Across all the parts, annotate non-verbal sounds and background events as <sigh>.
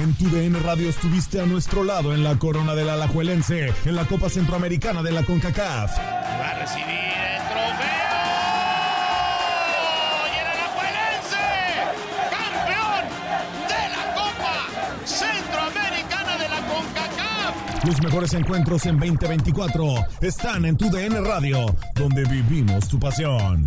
En tu DN Radio estuviste a nuestro lado en la corona del Alajuelense, en la Copa Centroamericana de la CONCACAF. Va a recibir el trofeo. Y el Alajuelense, campeón de la Copa Centroamericana de la CONCACAF. Los mejores encuentros en 2024 están en tu DN Radio, donde vivimos tu pasión.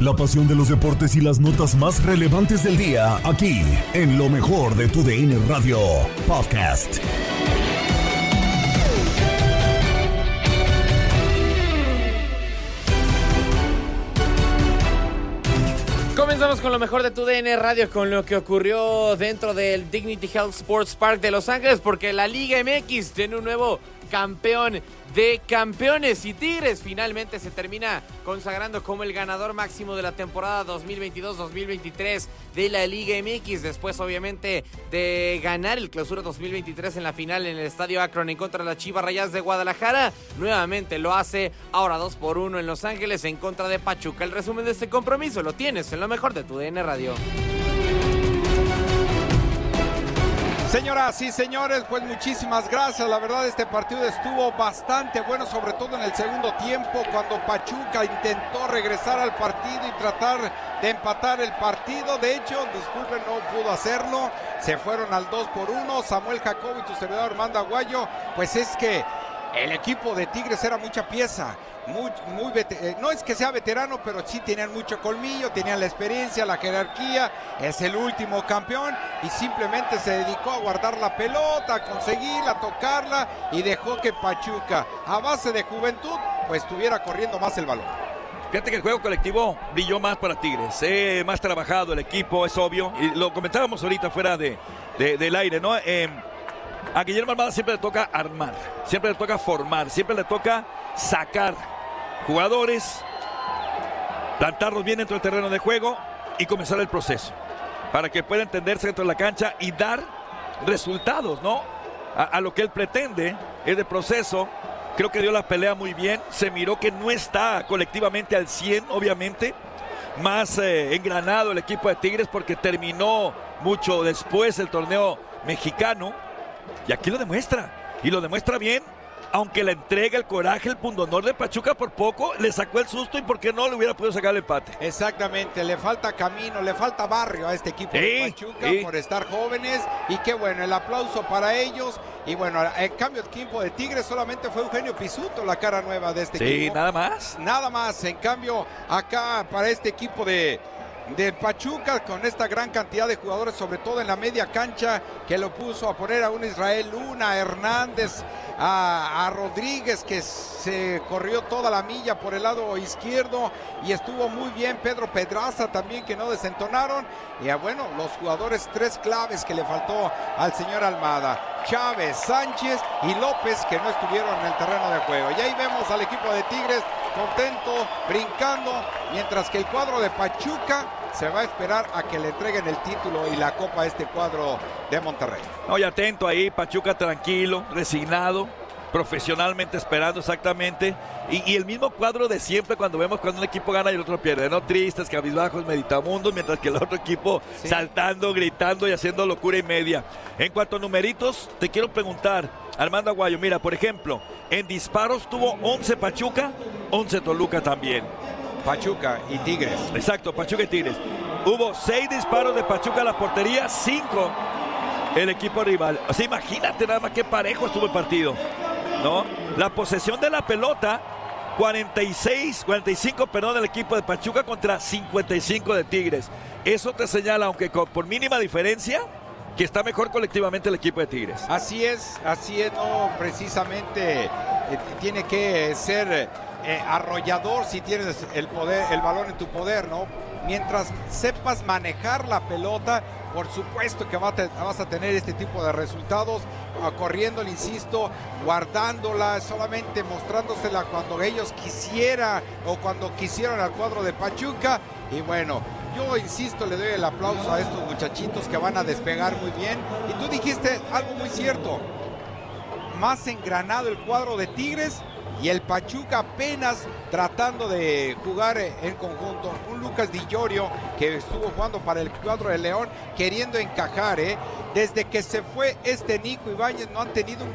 La pasión de los deportes y las notas más relevantes del día, aquí, en lo mejor de tu DN Radio Podcast. Comenzamos con lo mejor de tu DN Radio, con lo que ocurrió dentro del Dignity Health Sports Park de Los Ángeles, porque la Liga MX tiene un nuevo campeón de campeones y Tigres. Finalmente se termina consagrando como el ganador máximo de la temporada 2022-2023 de la Liga MX después obviamente de ganar el clausura 2023 en la final en el Estadio Akron en contra de las Chivas Rayas de Guadalajara nuevamente lo hace ahora 2 por 1 en Los Ángeles en contra de Pachuca. El resumen de este compromiso lo tienes en lo mejor de tu DN Radio Señoras y señores, pues muchísimas gracias. La verdad este partido estuvo bastante bueno, sobre todo en el segundo tiempo, cuando Pachuca intentó regresar al partido y tratar de empatar el partido. De hecho, disculpen, no pudo hacerlo. Se fueron al 2 por 1. Samuel Jacob y tu servidor Armando Aguayo, pues es que el equipo de Tigres era mucha pieza. Muy, eh, no es que sea veterano, pero sí tenían mucho colmillo, tenían la experiencia, la jerarquía. Es el último campeón y simplemente se dedicó a guardar la pelota, a conseguirla, a tocarla y dejó que Pachuca, a base de juventud, pues estuviera corriendo más el balón. Fíjate que el juego colectivo brilló más para Tigres, eh, más trabajado el equipo, es obvio. Y lo comentábamos ahorita fuera de, del aire, ¿no? Eh, a Guillermo Armada siempre le toca armar, siempre le toca formar, siempre le toca sacar jugadores, plantarlos bien dentro del terreno de juego y comenzar el proceso para que pueda entenderse dentro de la cancha y dar resultados, ¿no? A, lo que él pretende es de proceso. Creo que dio la pelea muy bien. Se miró que no está colectivamente al 100, obviamente. Más eh, engranado el equipo de Tigres porque terminó mucho después el torneo mexicano. Y aquí lo demuestra. Y lo demuestra bien aunque la entrega, el coraje, el pundonor de Pachuca por poco, le sacó el susto y por qué no le hubiera podido sacar el empate. Exactamente, le falta camino, le falta barrio a este equipo de Pachuca por estar jóvenes y qué bueno, el aplauso para ellos. Y bueno, en cambio el equipo de Tigres solamente fue Eugenio Pisuto la cara nueva de este equipo. Sí, nada más. Nada más, en cambio acá para este equipo de de Pachuca con esta gran cantidad de jugadores, sobre todo en la media cancha, que lo puso a poner a un Israel Luna, a Hernández, a, Rodríguez, que se corrió toda la milla por el lado izquierdo y estuvo muy bien. Pedro Pedraza también, que no desentonaron. Y a, bueno, los jugadores tres claves que le faltó al señor Almada. Chávez, Sánchez y López, que no estuvieron en el terreno de juego. Y ahí vemos al equipo de Tigres contento, brincando, mientras que el cuadro de Pachuca se va a esperar a que le entreguen el título y la copa a este cuadro de Monterrey. No, y atento ahí, Pachuca tranquilo, resignado, profesionalmente esperando exactamente. Y, y el mismo cuadro de siempre cuando vemos cuando un equipo gana y el otro pierde, ¿no? Tristes, cabizbajos, meditamundos, mientras que el otro equipo Sí. saltando, gritando y haciendo locura y media. En cuanto a numeritos, te quiero preguntar, Armando Aguayo, mira, por ejemplo, en disparos tuvo 11 Pachuca, 11 Toluca también. Pachuca y Tigres. Exacto, Pachuca y Tigres. Hubo 6 disparos de Pachuca a la portería, 5 el equipo rival. O sea, imagínate nada más qué parejo estuvo el partido. ¿No? La posesión de la pelota, 46, 45, perdón, del equipo de Pachuca contra 55 de Tigres. Eso te señala, aunque con- por mínima diferencia, que está mejor colectivamente el equipo de Tigres. Así es, así es, no precisamente eh, tiene que ser eh, arrollador si tienes el poder, el balón en tu poder, ¿no? Mientras sepas manejar la pelota, por supuesto que vas a tener este tipo de resultados, ah, corriéndola, insisto, guardándola, solamente mostrándosela cuando ellos quisieran o cuando quisieron al cuadro de Pachuca. Y bueno, yo insisto, le doy el aplauso a estos muchachitos que van a despegar muy bien. Y tú dijiste algo muy cierto, más engranado el cuadro de Tigres y el Pachuca apenas tratando de jugar en conjunto. Un Lucas Di Llorio que estuvo jugando para el cuadro de León queriendo encajar. ¿eh? Desde que se fue este Nico Ibáñez no han tenido un,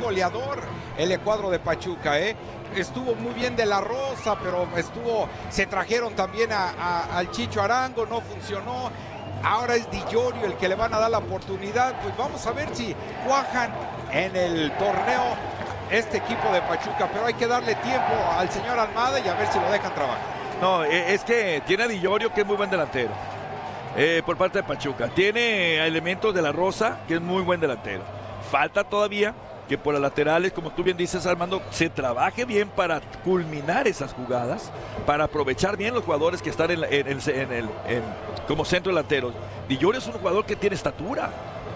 goleador el cuadro de Pachuca. ¿eh? Estuvo muy bien de la Rosa, pero estuvo, se trajeron también a- al Chicho Arango, no funcionó. Ahora es Di Llorio el que le van a dar la oportunidad. Pues vamos a ver si cuajan en el torneo este equipo de Pachuca. Pero hay que darle tiempo al señor Almada y a ver si lo dejan trabajar. No, eh, es que tiene a Di Llorio, que es muy buen delantero. eh, por parte de Pachuca. Tiene a elementos de la Rosa, que es muy buen delantero. Falta todavía que por las laterales, como tú bien dices, Armando, se trabaje bien para culminar esas jugadas, para aprovechar bien los jugadores que están en, como centro delantero. Di Llorio es un jugador que tiene estatura.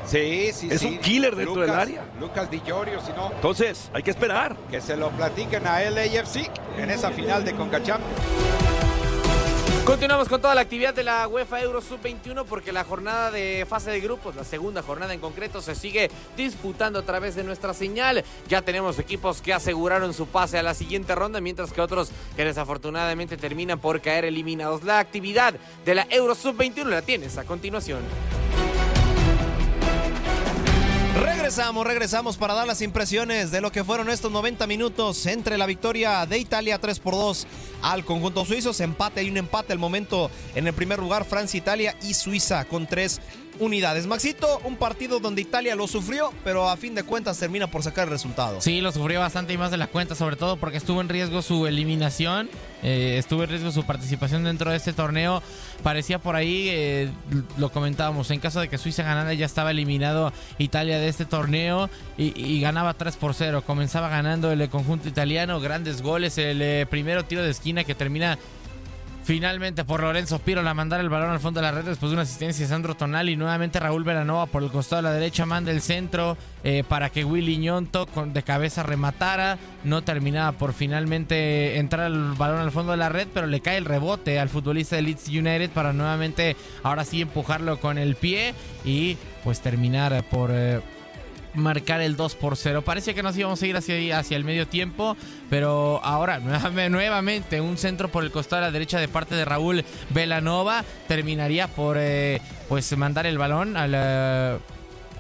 Sí, sí, Es sí. un killer dentro del área. Lucas Di Llorio, si no, Entonces, hay que esperar. que se lo platiquen a LAFC en esa final de CONCACHAMP. Continuamos con toda la actividad de la UEFA Euro Sub-21 porque la jornada de fase de grupos, la segunda jornada en concreto, se sigue disputando a través de nuestra señal. Ya tenemos equipos que aseguraron su pase a la siguiente ronda, mientras que otros que desafortunadamente terminan por caer eliminados. La actividad de la Euro Sub-21 la tienes a continuación. Regresamos, regresamos para dar las impresiones de lo que fueron estos 90 minutos entre la victoria de Italia 3 por 2 al conjunto suizo. Se empate y un empate al momento en el primer lugar Francia, Italia y Suiza con tres unidades. Maxito, un partido donde Italia lo sufrió, pero a fin de cuentas termina por sacar el resultado. Sí, lo sufrió bastante y más de la cuenta, sobre todo porque estuvo en riesgo su eliminación, eh, estuvo en riesgo su participación dentro de este torneo. Parecía por ahí, eh, lo comentábamos, en caso de que Suiza ganara ya estaba eliminado Italia de este torneo y, ganaba 3 por 0. Comenzaba ganando el conjunto italiano, grandes goles, el eh, primero tiro de esquina que termina Finalmente por Lorenzo Pirola mandar el balón al fondo de la red después de una asistencia de Sandro Tonali. Nuevamente Raúl Veranova por el costado de la derecha manda el centro eh, para que Willy Ñonto con, de cabeza rematara. No terminaba por finalmente entrar el balón al fondo de la red, pero le cae el rebote al futbolista de Leeds United para nuevamente ahora sí empujarlo con el pie y pues terminar por... eh, marcar el 2 por 0. Parecía que nos íbamos a ir hacia, hacia el medio tiempo, pero ahora <laughs> nuevamente, un centro por el costado de la derecha de parte de Raúl Velanova terminaría por eh, pues mandar el balón a la-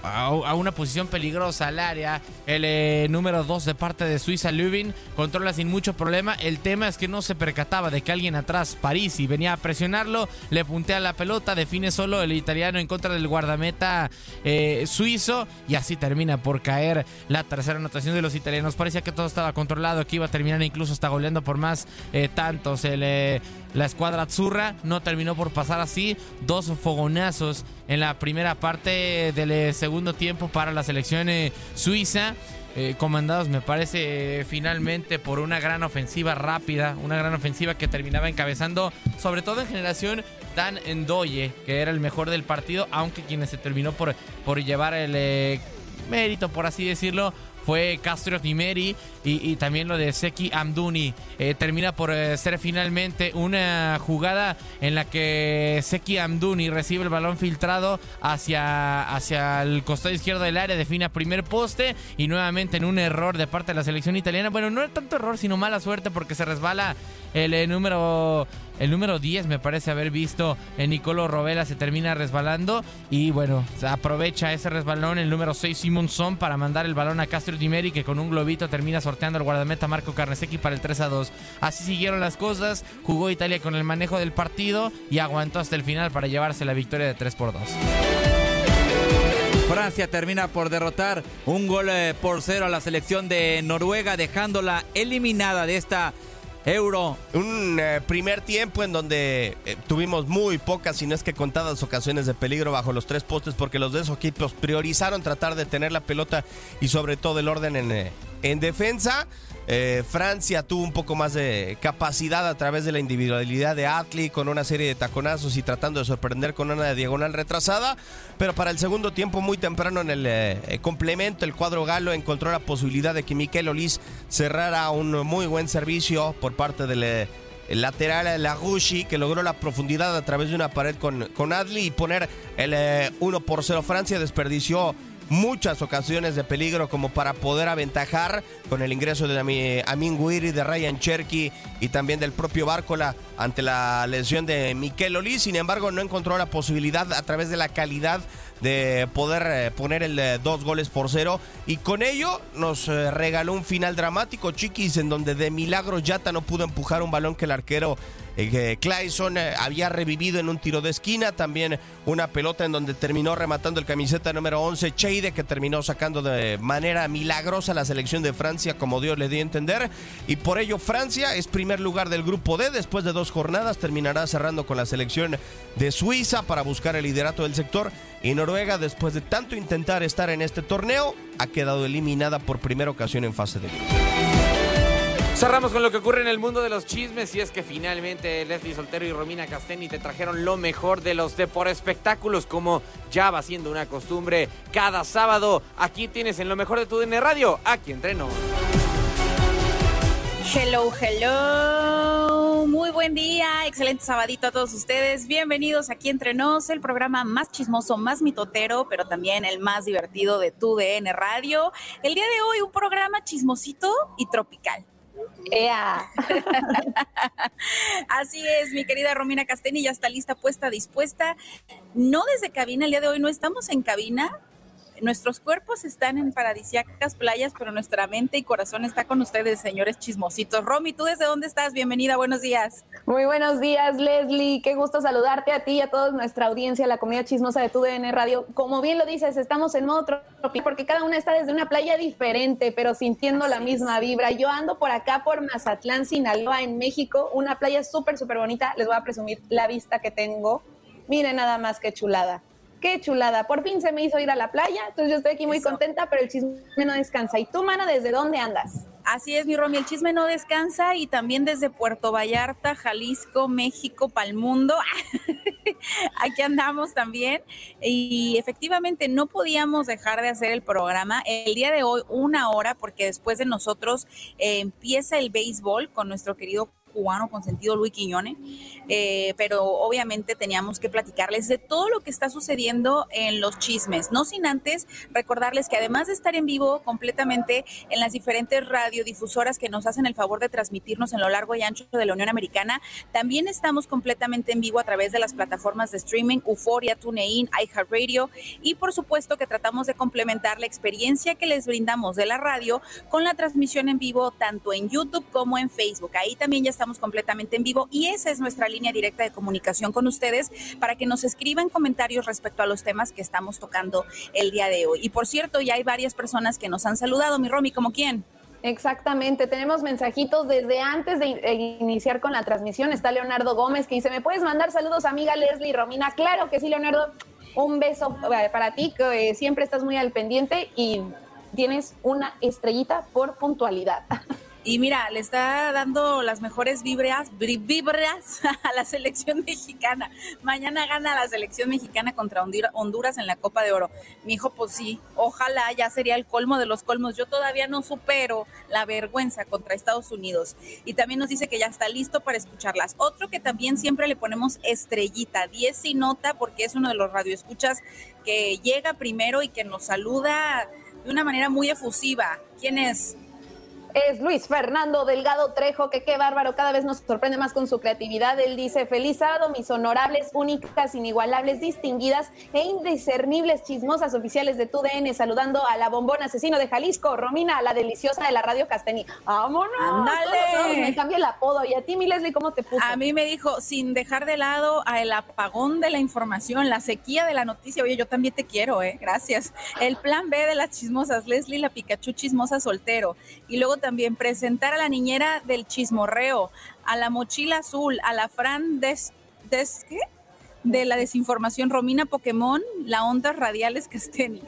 a una posición peligrosa al área. El eh, número 2 de parte de Suiza, Lubin, controla sin mucho problema. El tema es que no se percataba de que alguien atrás, París, y venía a presionarlo. Le puntea la pelota, define solo el italiano en contra del guardameta eh, suizo. Y así termina por caer la tercera anotación de los italianos. Parecía que todo estaba controlado, que iba a terminar incluso hasta goleando por más eh, tantos. El, eh, la escuadra Azzurra no terminó por pasar así. Dos fogonazos en la primera parte del eh, segundo tiempo para la selección eh, suiza. eh, comandados, me parece, finalmente por una gran ofensiva rápida, una gran ofensiva que terminaba encabezando, sobre todo en generación, Dan Endoye, que era el mejor del partido, aunque quien se terminó por, por llevar el mérito, por así decirlo, fue Castro Timeri y, y también lo de Seki Amduni. Eh, termina por eh, ser finalmente una jugada en la que Seki Amduni recibe el balón filtrado hacia, hacia el costado izquierdo del área, define a primer poste y nuevamente en un error de parte de la selección italiana. Bueno, no es tanto error, sino mala suerte porque se resbala el eh, número el número 10 me parece haber visto en Nicolo Robela se termina resbalando y bueno, aprovecha ese resbalón el número 6 Simonson para mandar el balón a Castro Dimeri que con un globito termina sorteando el guardameta Marco Carnesecchi para el 3 a 2. Así siguieron las cosas, jugó Italia con el manejo del partido y aguantó hasta el final para llevarse la victoria de 3 por 2. Francia termina por derrotar un gol eh, por cero a la selección de Noruega, dejándola eliminada de esta Euro. Un eh, primer tiempo en donde eh, tuvimos muy pocas, si no es que contadas ocasiones de peligro bajo los tres postes, porque los de esos equipos priorizaron tratar de tener la pelota y sobre todo el orden en, eh, en defensa. Eh, Francia tuvo un poco más de capacidad a través de la individualidad de Atli con una serie de taconazos y tratando de sorprender con una diagonal retrasada. Pero para el segundo tiempo, muy temprano en el eh, complemento, el cuadro galo encontró la posibilidad de que Miquel Olís cerrara un muy buen servicio por parte del eh, el lateral Larouchi que logró la profundidad a través de una pared con, con Adli y poner el 1 por 0. Francia desperdició muchas ocasiones de peligro como para poder aventajar con el ingreso de Amin Guiri, de Ryan Cherky y también del propio Bárcola ante la lesión de Miquel Olí. Sin embargo, no encontró la posibilidad a través de la calidad de poder eh, poner el eh, dos goles por cero. Y con ello nos eh, regaló un final dramático, Chiquis, en donde de milagro Yata no pudo empujar un balón que el arquero eh, Clayson había revivido en un tiro de esquina, también una pelota en donde terminó rematando el camiseta número 11, Cheide, que terminó sacando de manera milagrosa la selección de Francia, como Dios le dio a entender, y por ello Francia es primer lugar del grupo D, después de dos jornadas terminará cerrando con la selección de Suiza para buscar el liderato del sector, y Noruega, después de tanto intentar estar en este torneo, ha quedado eliminada por primera ocasión en fase de. Cerramos con lo que ocurre en el mundo de los chismes y es que finalmente Leslie Soltero y Romina Casteni te trajeron lo mejor de los de por espectáculos como ya va siendo una costumbre cada sábado. Aquí tienes en lo mejor de tu DN Radio, aquí entreno. Hello, hello. Buen día, excelente sabadito a todos ustedes. Bienvenidos aquí entre nos, el programa más chismoso, más mitotero, pero también el más divertido de tu DN Radio. El día de hoy un programa chismosito y tropical. Ea. <laughs> Así es, mi querida Romina Casteni, ya está lista, puesta, dispuesta. No desde cabina, el día de hoy no estamos en cabina, Nuestros cuerpos están en paradisíacas playas, pero nuestra mente y corazón está con ustedes, señores chismositos. Romy, ¿tú desde dónde estás? Bienvenida, buenos días. Muy buenos días, Leslie. Qué gusto saludarte a ti y a toda nuestra audiencia, la comunidad chismosa de tu DN Radio. Como bien lo dices, estamos en modo tropical porque cada una está desde una playa diferente, pero sintiendo la misma vibra. Yo ando por acá, por Mazatlán, Sinaloa, en México, una playa súper, súper bonita. Les voy a presumir la vista que tengo. Miren nada más que chulada. Qué chulada. Por fin se me hizo ir a la playa. Entonces yo estoy aquí muy contenta, pero el chisme no descansa. ¿Y tú, Mana, desde dónde andas? Así es, mi Romy, el chisme no descansa y también desde Puerto Vallarta, Jalisco, México, para el mundo. <laughs> Aquí andamos también y efectivamente no podíamos dejar de hacer el programa el día de hoy una hora porque después de nosotros eh, empieza el béisbol con nuestro querido cubano con sentido Luis Quiñone, eh, pero obviamente teníamos que platicarles de todo lo que está sucediendo en los chismes, no sin antes recordarles que además de estar en vivo completamente en las diferentes radiodifusoras que nos hacen el favor de transmitirnos en lo largo y ancho de la Unión Americana, también estamos completamente en vivo a través de las plataformas de streaming Euforia, TuneIn, iHeartRadio y por supuesto que tratamos de complementar la experiencia que les brindamos de la radio con la transmisión en vivo tanto en YouTube como en Facebook. Ahí también ya estamos completamente en vivo y esa es nuestra línea directa de comunicación con ustedes para que nos escriban comentarios respecto a los temas que estamos tocando el día de hoy. Y por cierto, ya hay varias personas que nos han saludado, mi Romy, ¿como quién? Exactamente, tenemos mensajitos desde antes de, iniciar con la transmisión. Está Leonardo Gómez que dice, ¿me puedes mandar saludos amiga Leslie Romina? Claro que sí, Leonardo. Un beso eh, para ti, que siempre estás muy al pendiente y tienes una estrellita por puntualidad. <laughs> Y mira, le está dando las mejores vibras, vibras <laughs> a la selección mexicana. Mañana gana la selección mexicana contra Hondura- Honduras en la Copa de Oro. Mi hijo, pues sí, ojalá ya sería el colmo de los colmos. Yo todavía no supero la vergüenza contra Estados Unidos. Y también nos dice que ya está listo para escucharlas. Otro que también siempre le ponemos estrellita, 10 y nota, porque es uno de los radioescuchas que llega primero y que nos saluda de una manera muy efusiva. ¿Quién es? Es Luis Fernando Delgado Trejo, que qué bárbaro, cada vez nos sorprende más con su creatividad. Él dice, feliz sábado, mis honorables, únicas, inigualables, distinguidas e indiscernibles chismosas oficiales de TUDN, saludando a la bombona asesino de Jalisco, Romina, la deliciosa de la radio Castení. ¡Vámonos! ¡Ándale! Me cambia el apodo. ¿Y a ti, mi Leslie, cómo te puso? A mí me dijo, sin dejar de lado el apagón de la información, la sequía de la noticia. Oye, yo también te quiero, ¿eh? Gracias. El plan B de las chismosas, Leslie, la Pikachu chismosa soltero. Y luego también presentar a la niñera del chismorreo, a la mochila azul, a la Fran des, des ¿qué? de la desinformación, Romina Pokémon, la Ondas Radiales Casteni.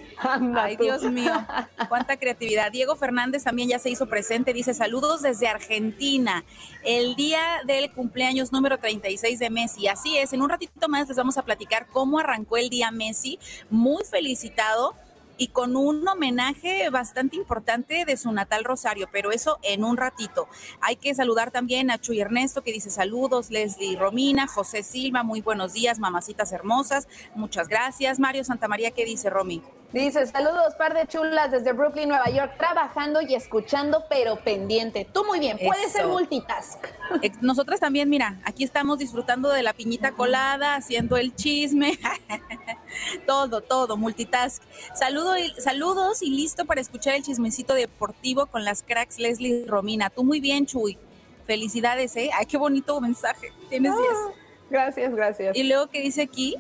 Ay. Dios mío, <laughs> cuánta creatividad. Diego Fernández también ya se hizo presente, dice saludos desde Argentina, el día del cumpleaños número 36 de Messi. Así es, en un ratito más les vamos a platicar cómo arrancó el día Messi, muy felicitado y con un homenaje bastante importante de su natal Rosario, pero eso en un ratito. Hay que saludar también a Chuy Ernesto que dice saludos, Leslie Romina, José Silva, muy buenos días, mamacitas hermosas, muchas gracias. Mario Santamaría, ¿qué dice Romy? Dice, saludos, par de chulas desde Brooklyn, Nueva York, trabajando y escuchando, pero pendiente. Tú muy bien, puedes ser Eso. multitask. Ex- Nosotras también, mira, aquí estamos disfrutando de la piñita colada, haciendo el chisme, <laughs> todo, todo, multitask. Saludo y, saludos y listo para escuchar el chismecito deportivo con las cracks Leslie y Romina. Tú muy bien, Chuy. Felicidades, ¿eh? Ay, qué bonito mensaje. Tienes 10. Gracias, gracias. Y luego, ¿qué dice aquí?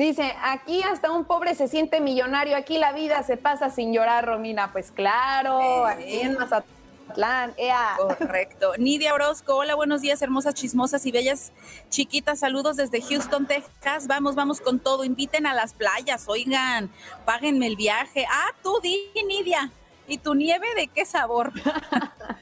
Dice, aquí hasta un pobre se siente millonario, aquí la vida se pasa sin llorar, Romina. Pues claro, aquí en Mazatlán. ea. Correcto. <laughs> Nidia Orozco, hola, buenos días, hermosas, chismosas y bellas chiquitas. Saludos desde Houston, Texas. Vamos, vamos con todo. Inviten a las playas, oigan, páguenme el viaje. Ah, tú di, Nidia. ¿Y tu nieve de qué sabor? <laughs>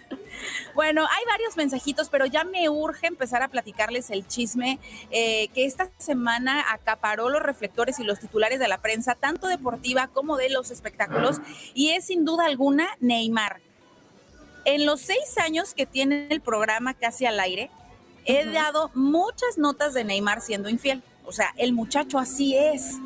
Bueno, hay varios mensajitos, pero ya me urge empezar a platicarles el chisme eh, que esta semana acaparó los reflectores y los titulares de la prensa, tanto deportiva como de los espectáculos, y es sin duda alguna Neymar. En los seis años que tiene el programa casi al aire, he dado muchas notas de Neymar siendo infiel. O sea, el muchacho así es.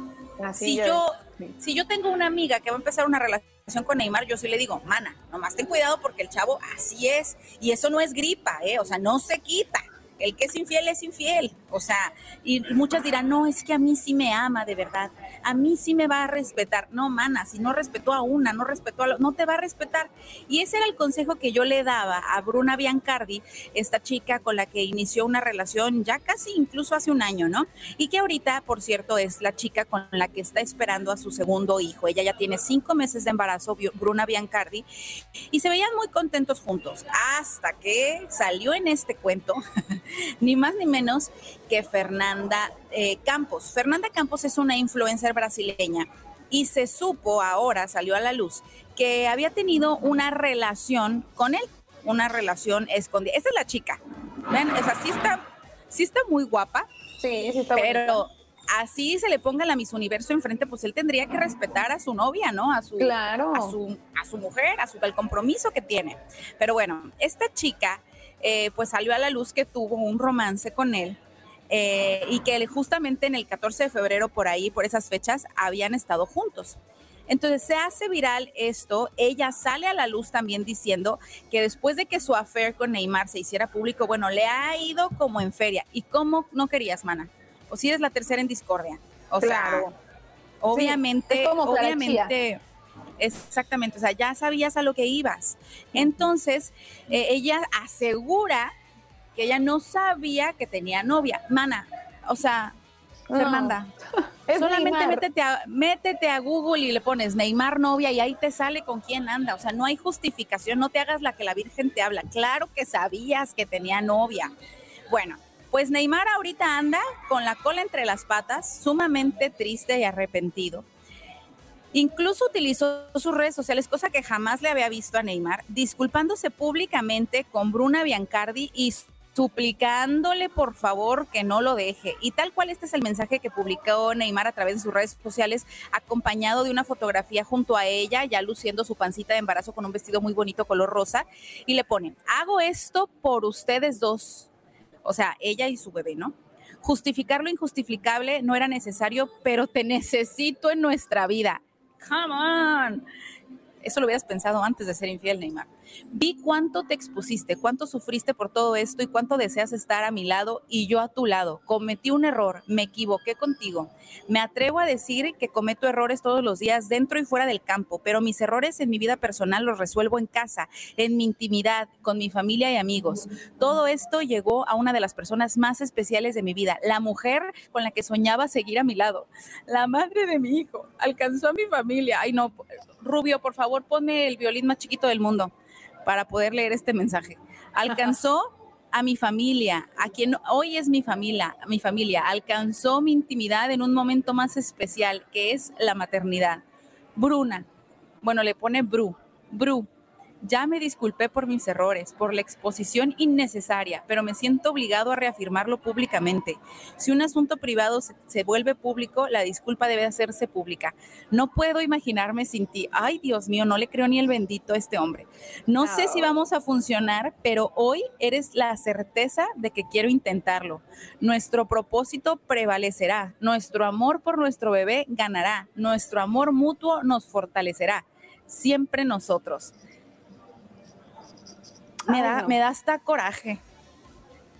Así si es. yo, Sí. si yo tengo una amiga que va a empezar una relación con Neymar, yo sí le digo, mana, nomás ten cuidado porque el chavo así es. Y eso no es gripa, ¿eh? O sea, no se quita. El que es infiel es infiel. O sea, y muchas dirán, no, es que a mí sí me ama de verdad. A mí sí me va a respetar. No, mana, si no respetó a una, no respetó a la, no te va a respetar. Y ese era el consejo que yo le daba a Bruna Biancardi, esta chica con la que inició una relación ya casi incluso hace un año, ¿no? Y que ahorita, por cierto, es la chica con la que está esperando a su segundo hijo. Ella ya tiene cinco meses de embarazo, Bruna Biancardi, y se veían muy contentos juntos, hasta que salió en este cuento, <laughs> <laughs> ni más ni menos que Fernanda eh, Campos. Fernanda Campos es una influencer brasileña y se supo ahora, salió a la luz, que había tenido una relación con él, una relación escondida. Esta es la chica. Ven, o sea, sí está, sí está muy guapa, Sí, sí está pero así se le ponga la Miss Universo enfrente, pues él tendría que respetar a su novia, ¿no? A su, Claro. a su, a su mujer, a su al compromiso que tiene. Pero bueno, esta chica eh, pues salió a la luz que tuvo un romance con él. eh, y que justamente en el 14 de febrero por ahí, por esas fechas, habían estado juntos. Entonces se hace viral esto, ella sale a la luz también diciendo que después de que su affair con Neymar se hiciera público, bueno, le ha ido como en feria. ¿Y cómo no querías, mana? O si eres la tercera en discordia. O Claro. sea, obviamente, obviamente, exactamente, o sea, ya sabías a lo que ibas. Entonces, eh, ella asegura que ella no sabía que tenía novia. Mana, o sea, No. Fernanda, <laughs> Es solamente Neymar. métete a, métete a Google y le pones Neymar novia y ahí te sale con quién anda. O sea, no hay justificación, no te hagas la que la Virgen te habla. Claro que sabías que tenía novia. Bueno, pues Neymar ahorita anda con la cola entre las patas, sumamente triste y arrepentido. Incluso utilizó sus redes sociales, cosa que jamás le había visto a Neymar, disculpándose públicamente con Bruna Biancardi y suplicándole por favor que no lo deje. Y tal cual este es el mensaje que publicó Neymar a través de sus redes sociales, acompañado de una fotografía junto a ella, ya luciendo su pancita de embarazo con un vestido muy bonito color rosa, y le pone, hago esto por ustedes dos, o sea, ella y su bebé, ¿no? Justificar lo injustificable no era necesario, pero te necesito en nuestra vida. Come on. Eso lo hubieras pensado antes de ser infiel, Neymar. Vi cuánto te expusiste, cuánto sufriste por todo esto y cuánto deseas estar a mi lado y yo a tu lado. Cometí un error, me equivoqué contigo. Me atrevo a decir que cometo errores todos los días dentro y fuera del campo, pero mis errores en mi vida personal los resuelvo en casa, en mi intimidad, con mi familia y amigos. Todo esto llegó a una de las personas más especiales de mi vida, la mujer con la que soñaba seguir a mi lado, la madre de mi hijo. Alcanzó a mi familia. Ay, no, Rubio, por favor, ponme el violín más chiquito del mundo para poder leer este mensaje. Alcanzó a mi familia, a quien hoy es mi familia, mi familia, alcanzó mi intimidad en un momento más especial, que es la maternidad. Bruna, bueno, le pone Bru, Bru, ya me disculpé por mis errores, por la exposición innecesaria, pero me siento obligado a reafirmarlo públicamente. Si un asunto privado se, vuelve público, la disculpa debe hacerse pública. No puedo imaginarme sin ti. Ay, Dios mío, no le creo ni el bendito a este hombre. No sé si vamos a funcionar, pero hoy eres la certeza de que quiero intentarlo. Nuestro propósito prevalecerá. Nuestro amor por nuestro bebé ganará. Nuestro amor mutuo nos fortalecerá. Siempre nosotros me, da, me da hasta coraje.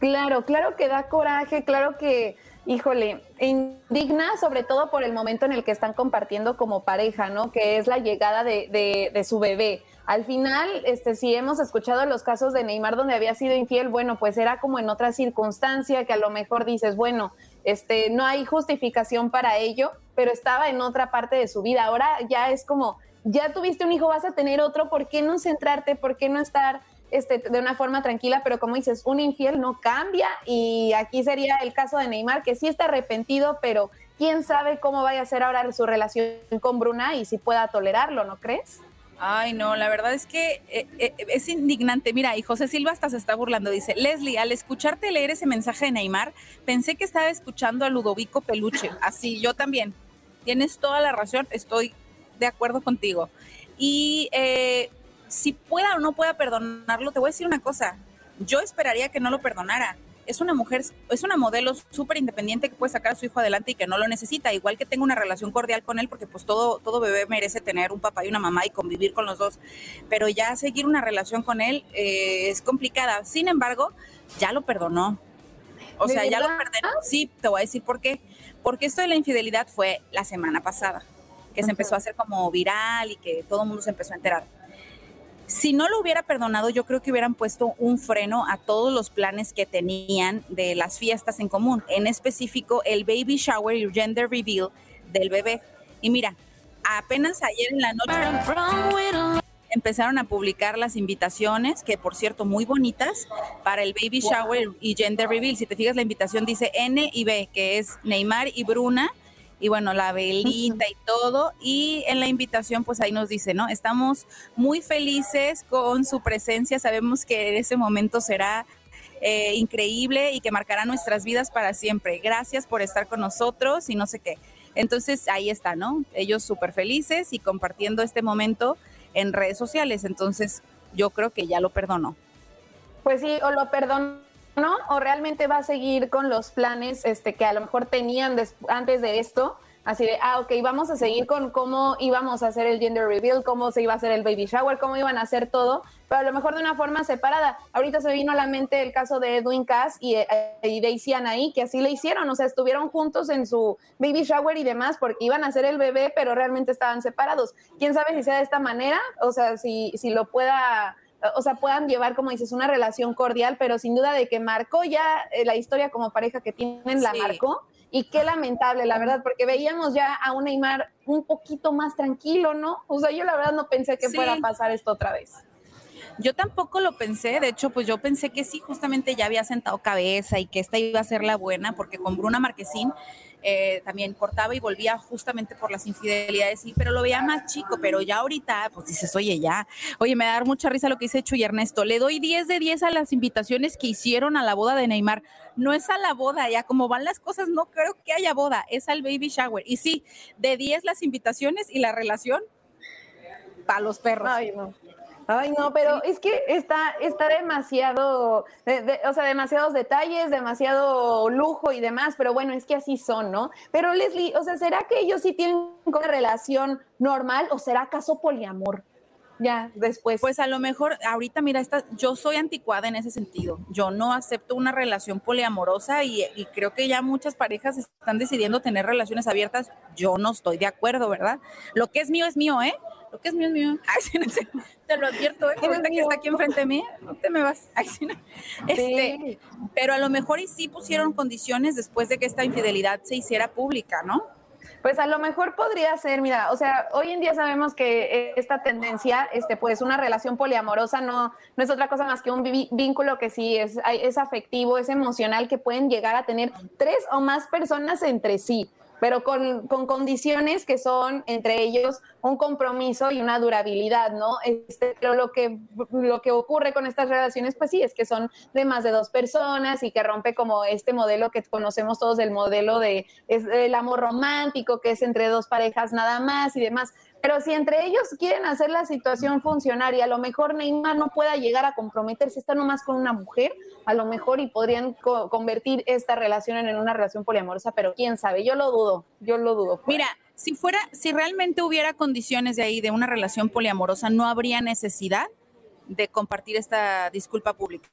Claro, claro que da coraje, claro que, híjole, indigna sobre todo por el momento en el que están compartiendo como pareja, ¿no? Que es la llegada de, de, su bebé. Al final, este, si hemos escuchado los casos de Neymar donde había sido infiel, bueno, pues era como en otra circunstancia que a lo mejor dices, bueno, este, no hay justificación para ello, pero estaba en otra parte de su vida. Ahora ya es como, ya tuviste un hijo, vas a tener otro, ¿por qué no centrarte? ¿Por qué no estar este, de una forma tranquila, pero como dices, un infiel no cambia y aquí sería el caso de Neymar, que sí está arrepentido, pero quién sabe cómo vaya a ser ahora su relación con Bruna y si pueda tolerarlo, ¿no crees? Ay, no, la verdad es que eh, eh, es indignante. Mira, y José Silva hasta se está burlando. Dice, Leslie, al escucharte leer ese mensaje de Neymar, pensé que estaba escuchando a Ludovico Peluche. Así, yo también. Tienes toda la razón, estoy de acuerdo contigo. Y eh, si pueda o no pueda perdonarlo, te voy a decir una cosa, yo esperaría que no lo perdonara. Es una mujer, es una modelo súper independiente que puede sacar a su hijo adelante y que no lo necesita. Igual que tengo una relación cordial con él, porque pues todo, todo bebé merece tener un papá y una mamá y convivir con los dos. Pero ya seguir una relación con él eh, es complicada. Sin embargo, ya lo perdonó. O sea, ya lo perdonó. Sí, te voy a decir por qué. Porque esto de la infidelidad fue la semana pasada, que se empezó a hacer como viral y que todo el mundo se empezó a enterar si no lo hubiera perdonado, yo creo que hubieran puesto un freno a todos los planes que tenían de las fiestas en común, en específico el baby shower y gender reveal del bebé. Y mira, apenas ayer en la noche empezaron a publicar las invitaciones, que por cierto muy bonitas, para el baby shower y gender reveal. Si te fijas, la invitación dice N y B, que es Neymar y Bruna y bueno, la velita y todo. Y en la invitación, pues ahí nos dice, ¿no? Estamos muy felices con su presencia, sabemos que ese momento será eh, increíble y que marcará nuestras vidas para siempre. Gracias por estar con nosotros y no sé qué. Entonces ahí está, ¿no? Ellos súper felices y compartiendo este momento en redes sociales. Entonces yo creo que ya lo perdonó. Pues sí, o lo perdonó ¿no? ¿O realmente va a seguir con los planes este, que a lo mejor tenían antes de esto? Así de, ah, ok, vamos a seguir con cómo íbamos a hacer el gender reveal, cómo se iba a hacer el baby shower, cómo iban a hacer todo, pero a lo mejor de una forma separada. Ahorita se vino a la mente el caso de Edwin Cass y, eh, y Daisy Anaí, que así le hicieron, o sea, estuvieron juntos en su baby shower y demás porque iban a hacer el bebé, pero realmente estaban separados. ¿Quién sabe si sea de esta manera? O sea, si, si lo pueda o sea, puedan llevar, como dices, una relación cordial, pero sin duda de que marcó ya eh, la historia como pareja que tienen, la marcó. Y qué lamentable, la verdad, porque veíamos ya a un Neymar un poquito más tranquilo, ¿no? O sea, yo la verdad no pensé que fuera a pasar esto otra vez. Yo tampoco lo pensé, de hecho, pues yo pensé que sí, justamente ya había sentado cabeza y que esta iba a ser la buena, porque con Bruna Marquesín eh, también cortaba y volvía justamente por las infidelidades, sí, pero lo veía más chico, pero ya ahorita, pues dices, oye, ya, oye, me da mucha risa lo que dice Chuy Ernesto, le doy 10 de 10 a las invitaciones que hicieron a la boda de Neymar, no es a la boda, ya como van las cosas, no creo que haya boda, es al baby shower, y sí, de 10 las invitaciones y la relación, para los perros. Ay, no. Ay, no, pero es que está, está demasiado, de- de- o sea, demasiados detalles, demasiado lujo y demás, pero bueno, es que así son, ¿no? Pero Leslie, o sea, ¿será que ellos sí tienen una relación normal o será acaso poliamor? Ya, después. Pues a lo mejor ahorita, mira, esta, yo soy anticuada en ese sentido. Yo no acepto una relación poliamorosa y, y creo que ya muchas parejas están decidiendo tener relaciones abiertas. Yo no estoy de acuerdo, ¿verdad? Lo que es mío es mío, ¿eh? Lo que es mío es mío. <laughs> Ay, sí, no sé, te lo advierto, ¿eh? Ahorita que está aquí enfrente de mí, no te me vas. <laughs> Ay, sí, no. Este, Pero a lo mejor y sí pusieron condiciones después de que esta infidelidad se hiciera pública, ¿no? Pues a lo mejor podría ser, mira, o sea, hoy en día sabemos que eh, esta tendencia, este, pues una relación poliamorosa no, no es otra cosa más que un vínculo que sí es afectivo, es emocional, que pueden llegar a tener tres o más personas entre sí, pero con, con condiciones que son entre ellos un compromiso y una durabilidad, ¿no? Este, pero lo que, lo que ocurre con estas relaciones, pues sí, es que son de más de dos personas y que rompe como este modelo que conocemos todos, el modelo de es el amor romántico, que es entre dos parejas nada más y demás. Pero si entre ellos quieren hacer la situación funcionar y a lo mejor Neymar no pueda llegar a comprometerse, está nomás con una mujer, a lo mejor y podrían co- convertir esta relación en una relación poliamorosa, pero quién sabe, yo lo dudo, yo lo dudo. Mira, si fuera, si realmente hubiera condiciones de ahí de una relación poliamorosa, no habría necesidad de compartir esta disculpa pública.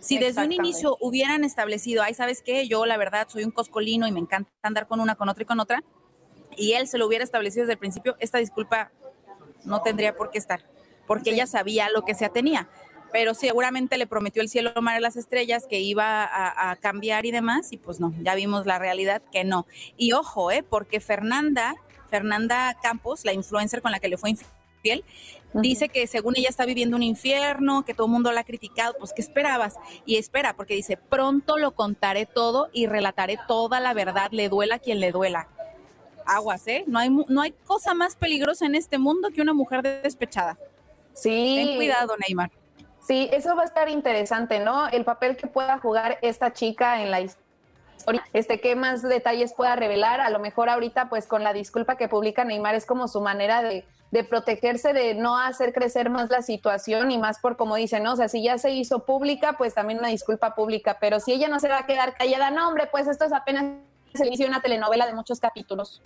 Si desde un inicio hubieran establecido, ay, ¿sabes qué? Yo la verdad soy un coscolino y me encanta andar con una, con otra y con otra, y él se lo hubiera establecido desde el principio, esta disculpa no tendría por qué estar, porque ella sabía lo que se atenía. Pero seguramente le prometió el cielo, mar y las estrellas que iba a, a cambiar y demás, y pues no, ya vimos la realidad que no. Y ojo, ¿eh? porque Fernanda, Fernanda Campos, la influencer con la que le fue infiel, dice que según ella está viviendo un infierno, que todo el mundo la ha criticado, pues ¿qué esperabas? Y espera, porque dice, pronto lo contaré todo y relataré toda la verdad, le duela a quien le duela. Aguas, ¿eh? No hay, no hay cosa más peligrosa en este mundo que una mujer despechada. Sí. Ten cuidado, Neymar. Sí, eso va a estar interesante, ¿no? El papel que pueda jugar esta chica en la historia, este, qué más detalles pueda revelar. A lo mejor ahorita, pues con la disculpa que publica Neymar, es como su manera de, de protegerse, de no hacer crecer más la situación y más por como dicen, ¿no? O sea, si ya se hizo pública, pues también una disculpa pública, pero si ella no se va a quedar callada, no, hombre, pues esto es apenas el inicio de una telenovela de muchos capítulos.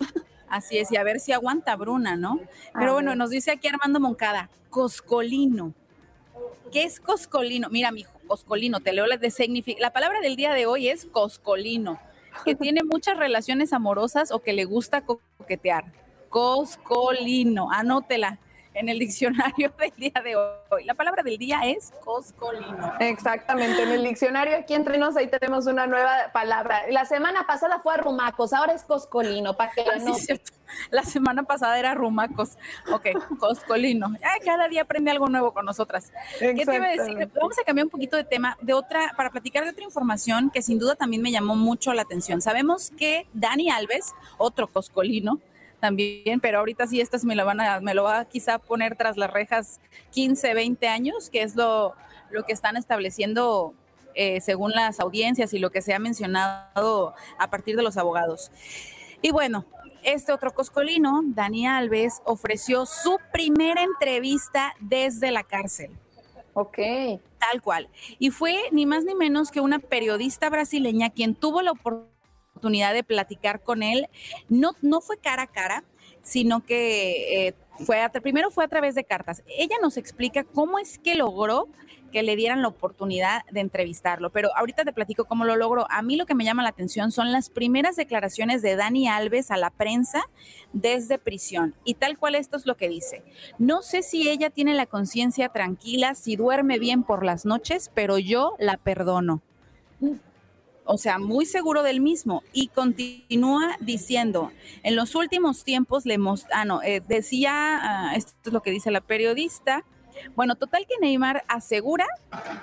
Así es, y a ver si aguanta Bruna, ¿no? Pero bueno, nos dice aquí Armando Moncada, coscolino. ¿Qué es coscolino? Mira, mijo, coscolino, te leo la de. La palabra del día de hoy es coscolino, que <laughs> tiene muchas relaciones amorosas o que le gusta coquetear. Coscolino, anótela en el diccionario <laughs> del día de hoy. La palabra del día es coscolino. Exactamente, en el diccionario aquí entre nos ahí tenemos una nueva palabra. La semana pasada fue arrumacos, ahora es coscolino, para que la Ah, sí. La semana pasada era rumacos. Ok, coscolino. Ay, cada día aprende algo nuevo con nosotras. ¿Qué te iba a decir? Vamos a cambiar un poquito de tema, de otra, para platicar de otra información que sin duda también me llamó mucho la atención. Sabemos que Dani Alves, otro coscolino, también, pero ahorita sí estas me lo van a, me lo va a quizá poner tras las rejas 15, 20 años, que es lo, lo que están estableciendo eh, según las audiencias y lo que se ha mencionado a partir de los abogados. Y bueno, este otro coscolino, Dani Alves, ofreció su primera entrevista desde la cárcel. Ok. Tal cual. Y fue ni más ni menos que una periodista brasileña quien tuvo la oportunidad de platicar con él. No, no fue cara a cara, sino que eh, fue a- primero fue a través de cartas. Ella nos explica cómo es que logró que le dieran la oportunidad de entrevistarlo, pero ahorita te platico cómo lo logró. A mí lo que me llama la atención son las primeras declaraciones de Dani Alves a la prensa desde prisión. Y tal cual esto es lo que dice. No sé si ella tiene la conciencia tranquila, si duerme bien por las noches, pero yo la perdono. O sea, muy seguro del mismo. Y continúa diciendo, en los últimos tiempos le ah, no, eh, decía, ah, esto es lo que dice la periodista. Bueno, total que Neymar asegura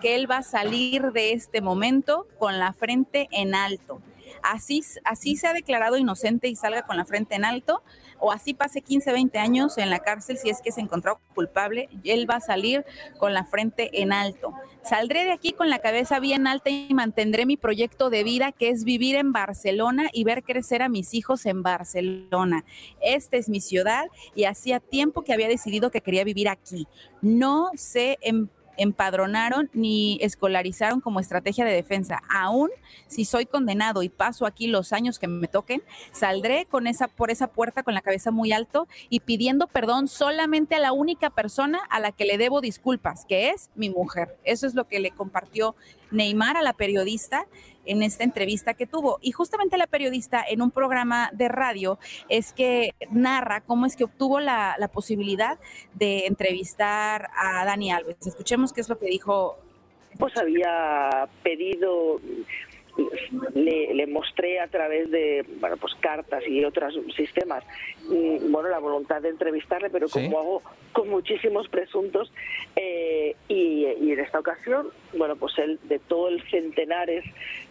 que él va a salir de este momento con la frente en alto. así, así se ha declarado inocente y salga con la frente en alto, o así pase 15, 20 años en la cárcel si es que se encontró culpable, él va a salir con la frente en alto. Saldré de aquí con la cabeza bien alta y mantendré mi proyecto de vida, que es vivir en Barcelona y ver crecer a mis hijos en Barcelona. Esta es mi ciudad y hacía tiempo que había decidido que quería vivir aquí. No se em- empadronaron ni escolarizaron como estrategia de defensa. Aún si soy condenado y paso aquí los años que me toquen, saldré con esa por esa puerta con la cabeza muy alto y pidiendo perdón solamente a la única persona a la que le debo disculpas, que es mi mujer. Eso es lo que le compartió Neymar a la periodista en esta entrevista que tuvo. Y justamente la periodista en un programa de radio es que narra cómo es que obtuvo la, la posibilidad de entrevistar a Dani Alves. Escuchemos qué es lo que dijo. Pues había pedido le, le, mostré a través de bueno pues cartas y otros sistemas mm, bueno la voluntad de entrevistarle pero como ¿Sí? hago con muchísimos presuntos eh, y, y, en esta ocasión bueno pues él de todo el centenares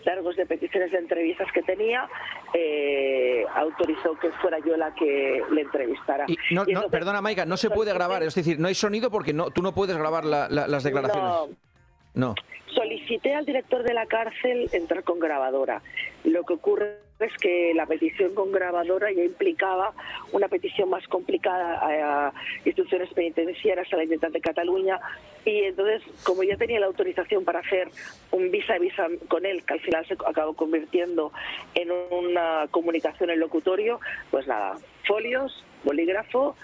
largos de peticiones de entrevistas que tenía eh, autorizó que fuera yo la que le entrevistara y no, y no, perdona Maica no se puede grabar es decir no hay sonido porque no tú no puedes grabar la, la, las declaraciones no. No solicité al director de la cárcel entrar con grabadora. Lo que ocurre es que la petición con grabadora ya implicaba una petición más complicada a, instituciones penitenciarias, a la Generalitat de Cataluña, y entonces, como ya tenía la autorización para hacer un visa a visa con él, que al final se acabó convirtiendo en una comunicación en locutorio, pues nada, folios, bolígrafo,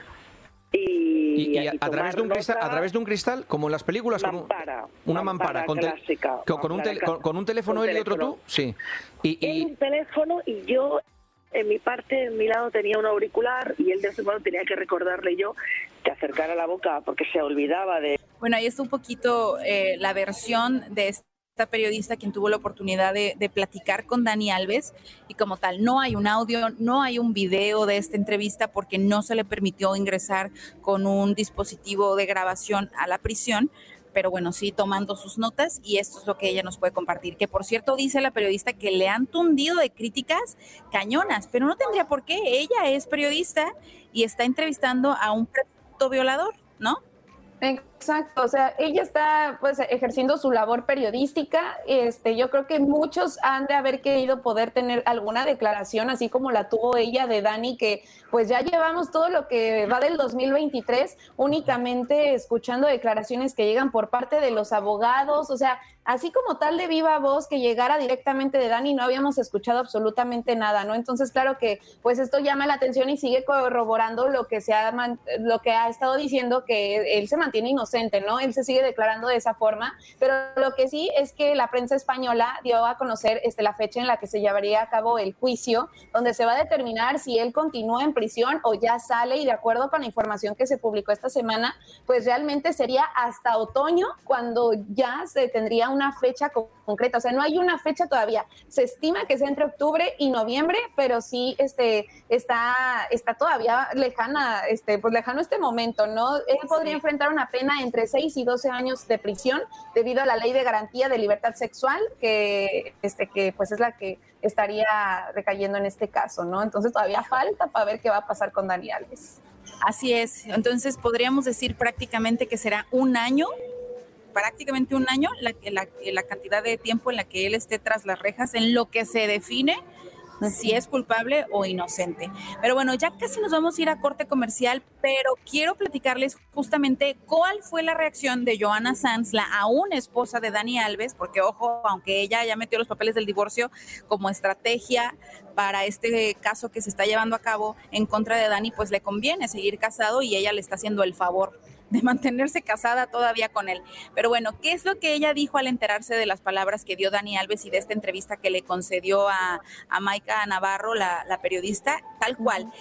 y, y, y a, a, través de un cristal, a través de un cristal, como en las películas, mampara, un, una mampara, mampara con, clásica, con, con, un tel, con, con, un teléfono un él y otro tú, sí. Y, y... un teléfono y yo en mi parte, en mi lado tenía un auricular y él de ese modo tenía que recordarle yo que acercara la boca porque se olvidaba de... Bueno, ahí está un poquito eh, la versión de este periodista quien tuvo la oportunidad de, platicar con Dani Alves y como tal no hay un audio, no hay un video de esta entrevista porque no se le permitió ingresar con un dispositivo de grabación a la prisión, pero bueno, sí tomando sus notas y esto es lo que ella nos puede compartir, que por cierto dice la periodista que le han tundido de críticas cañonas, pero no tendría por qué, ella es periodista y está entrevistando a un violador, ¿no? Exacto, o sea, ella está pues ejerciendo su labor periodística. Este, yo creo que muchos han de haber querido poder tener alguna declaración, así como la tuvo ella de Dani, que pues ya llevamos todo lo que va del 2023 únicamente escuchando declaraciones que llegan por parte de los abogados, o sea, así como tal de viva voz que llegara directamente de Dani, no habíamos escuchado absolutamente nada, ¿no? Entonces, claro que pues esto llama la atención y sigue corroborando lo que se ha lo que ha estado diciendo que él se mantiene inocente, ¿no? Él se sigue declarando de esa forma, pero lo que sí es que la prensa española dio a conocer este, la fecha en la que se llevaría a cabo el juicio, donde se va a determinar si él continúa en prisión o ya sale y de acuerdo con la información que se publicó esta semana, pues realmente sería hasta otoño cuando ya se tendría una fecha concreta, o sea, no hay una fecha todavía. Se estima que sea entre octubre y noviembre, pero sí este, está, está todavía lejana, este, pues lejano este momento, ¿no? Él podría sí. enfrentar una pena entre 6 y 12 años de prisión debido a la ley de garantía de libertad sexual, que, este, que pues es la que estaría recayendo en este caso, ¿no? Entonces todavía falta para ver qué va a pasar con Dani Alves. Así es, entonces podríamos decir prácticamente que será un año prácticamente un año la, la, la, cantidad de tiempo en la que él esté tras las rejas en lo que se define si es culpable o inocente. Pero bueno, ya casi nos vamos a ir a corte comercial, pero quiero platicarles justamente cuál fue la reacción de Joana Sanz, la aún esposa de Dani Alves, porque ojo, aunque ella ya metió los papeles del divorcio como estrategia para este caso que se está llevando a cabo en contra de Dani, pues le conviene seguir casado y ella le está haciendo el favor de mantenerse casada todavía con él. Pero bueno, ¿qué es lo que ella dijo al enterarse de las palabras que dio Dani Alves y de esta entrevista que le concedió a, a Maika Navarro, la, la periodista? Tal cual.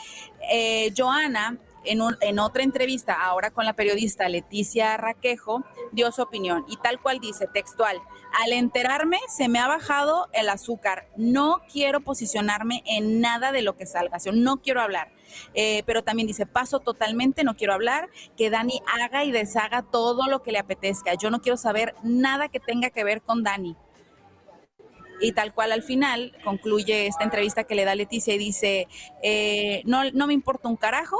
Eh, Joana en, un, en, otra entrevista, ahora con la periodista Leticia Raquejo, dio su opinión y tal cual dice, textual, al enterarme se me ha bajado el azúcar, no quiero posicionarme en nada de lo que salga, o sea, no quiero hablar. Eh, pero también dice, paso totalmente, no quiero hablar, que Dani haga y deshaga todo lo que le apetezca, yo no quiero saber nada que tenga que ver con Dani. Y tal cual al final concluye esta entrevista que le da Leticia y dice, eh, no, no me importa un carajo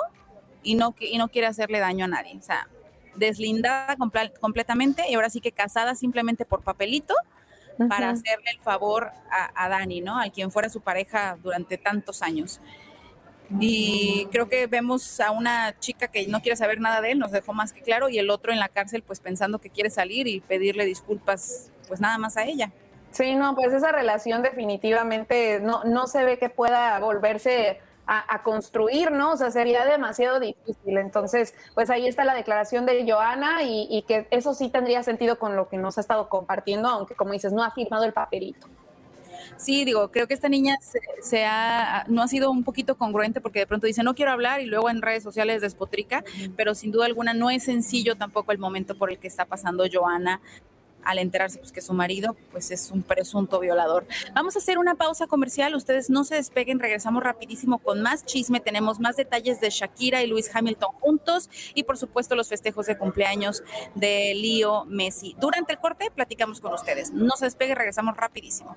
y no, y no quiere hacerle daño a nadie. O sea, deslindada completamente y ahora sí que casada simplemente por papelito para hacerle el favor a, a, Dani, ¿no? Al quien fuera su pareja durante tantos años. Y creo que vemos a una chica que no quiere saber nada de él, nos dejó más que claro, y el otro en la cárcel pues pensando que quiere salir y pedirle disculpas pues nada más a ella. Sí, no, pues esa relación definitivamente no, no se ve que pueda volverse a, construir, ¿no? O sea, sería demasiado difícil. Entonces, pues ahí está la declaración de Joana y, y, que eso sí tendría sentido con lo que nos ha estado compartiendo, aunque como dices, no ha firmado el papelito. Sí, digo, creo que esta niña se, ha, no ha sido un poquito congruente porque de pronto dice no quiero hablar y luego en redes sociales despotrica, pero sin duda alguna no es sencillo tampoco el momento por el que está pasando Joana al enterarse pues, que su marido pues, es un presunto violador. Vamos a hacer una pausa comercial, ustedes no se despeguen, regresamos rapidísimo con más chisme, tenemos más detalles de Shakira y Luis Hamilton juntos y por supuesto los festejos de cumpleaños de Lío Messi. Durante el corte platicamos con ustedes, no se despeguen, regresamos rapidísimo.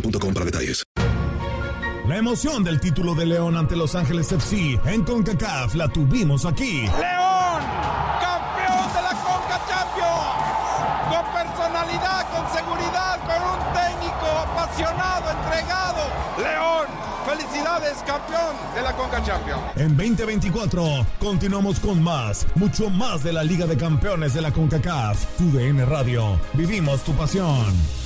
para detalles. La emoción del título de León ante Los Ángeles FC en CONCACAF la tuvimos aquí. León, campeón de la CONCA Champions. Con personalidad, con seguridad, con un técnico apasionado, entregado. León, felicidades, campeón de la CONCA Champions. En 2024 continuamos con más, mucho más de la Liga de Campeones de la CONCACAF. Tu DN Radio. Vivimos tu pasión.